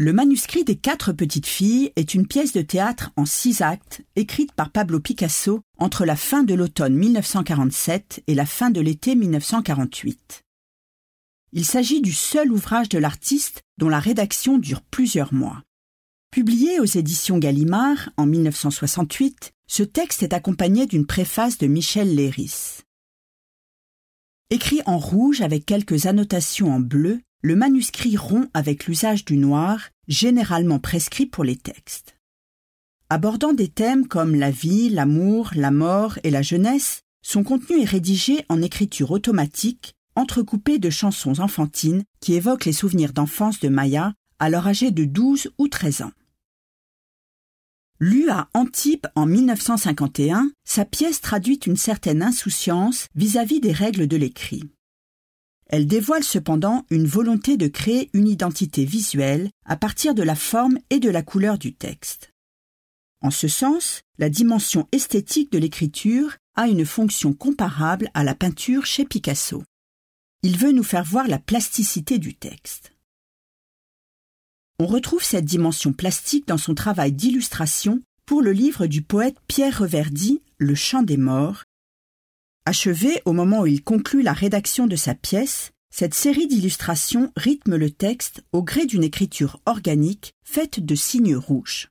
Le manuscrit des quatre petites filles est une pièce de théâtre en six actes écrite par Pablo Picasso entre la fin de l'automne 1947 et la fin de l'été 1948. Il s'agit du seul ouvrage de l'artiste dont la rédaction dure plusieurs mois. Publié aux éditions Gallimard en 1968, ce texte est accompagné d'une préface de Michel Léris. Écrit en rouge avec quelques annotations en bleu, le manuscrit rompt avec l'usage du noir, généralement prescrit pour les textes. Abordant des thèmes comme la vie, l'amour, la mort et la jeunesse, son contenu est rédigé en écriture automatique, entrecoupé de chansons enfantines qui évoquent les souvenirs d'enfance de Maya, alors âgée de 12 ou 13 ans. Lue à Antibes en 1951, sa pièce traduit une certaine insouciance vis-à-vis -vis des règles de l'écrit. Elle dévoile cependant une volonté de créer une identité visuelle à partir de la forme et de la couleur du texte. En ce sens, la dimension esthétique de l'écriture a une fonction comparable à la peinture chez Picasso. Il veut nous faire voir la plasticité du texte. On retrouve cette dimension plastique dans son travail d'illustration pour le livre du poète Pierre Reverdy, Le chant des morts, Achevé au moment où il conclut la rédaction de sa pièce, cette série d'illustrations rythme le texte au gré d'une écriture organique faite de signes rouges.